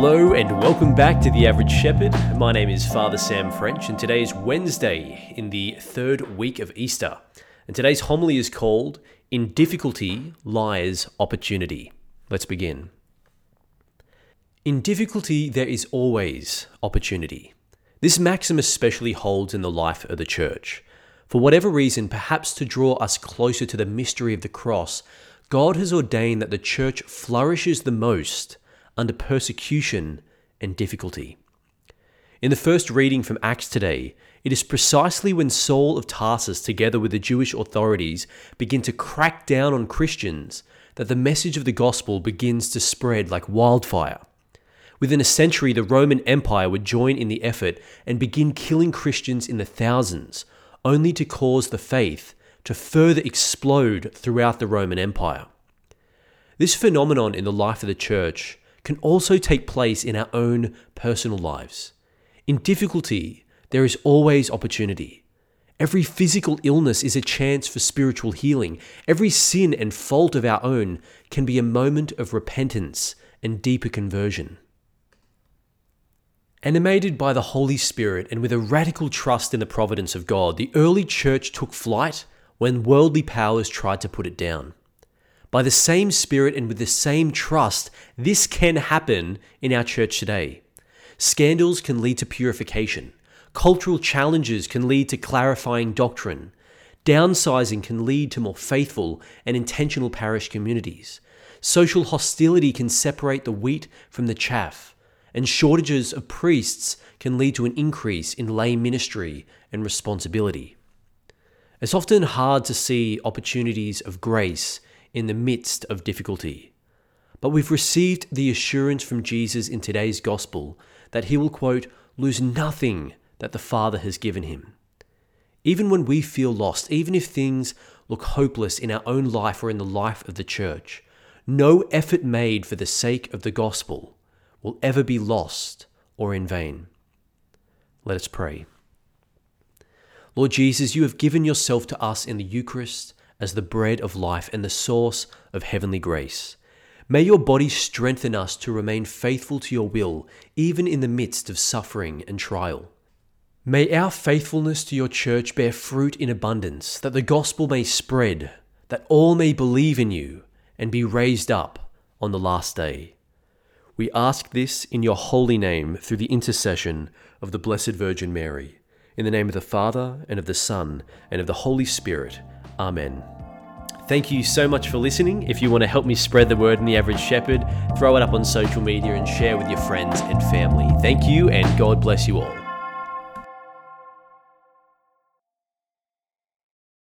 Hello and welcome back to The Average Shepherd. My name is Father Sam French, and today is Wednesday in the third week of Easter. And today's homily is called In Difficulty Lies Opportunity. Let's begin. In difficulty, there is always opportunity. This maxim especially holds in the life of the church. For whatever reason, perhaps to draw us closer to the mystery of the cross, God has ordained that the church flourishes the most under persecution and difficulty. In the first reading from Acts today, it is precisely when Saul of Tarsus, together with the Jewish authorities, begin to crack down on Christians that the message of the gospel begins to spread like wildfire. Within a century, the Roman Empire would join in the effort and begin killing Christians in the thousands, only to cause the faith to further explode throughout the Roman Empire. This phenomenon in the life of the church can also take place in our own personal lives. In difficulty, there is always opportunity. Every physical illness is a chance for spiritual healing. Every sin and fault of our own can be a moment of repentance and deeper conversion. Animated by the Holy Spirit and with a radical trust in the providence of God, the early church took flight when worldly powers tried to put it down. By the same Spirit and with the same trust, this can happen in our church today. Scandals can lead to purification. Cultural challenges can lead to clarifying doctrine. Downsizing can lead to more faithful and intentional parish communities. Social hostility can separate the wheat from the chaff. And shortages of priests can lead to an increase in lay ministry and responsibility. It's often hard to see opportunities of grace in the midst of difficulty. But we've received the assurance from Jesus in today's gospel that he will, quote, lose nothing that the Father has given him. Even when we feel lost, even if things look hopeless in our own life or in the life of the church, no effort made for the sake of the gospel will ever be lost or in vain. Let us pray. Lord Jesus, you have given yourself to us in the Eucharist as the bread of life and the source of heavenly grace. May your body strengthen us to remain faithful to your will, even in the midst of suffering and trial. May our faithfulness to your church bear fruit in abundance, that the gospel may spread, that all may believe in you and be raised up on the last day. We ask this in your holy name through the intercession of the Blessed Virgin Mary. In the name of the Father, and of the Son, and of the Holy Spirit. Amen. Thank you so much for listening. If you want to help me spread the word in the average shepherd, throw it up on social media and share with your friends and family. Thank you, and God bless you all.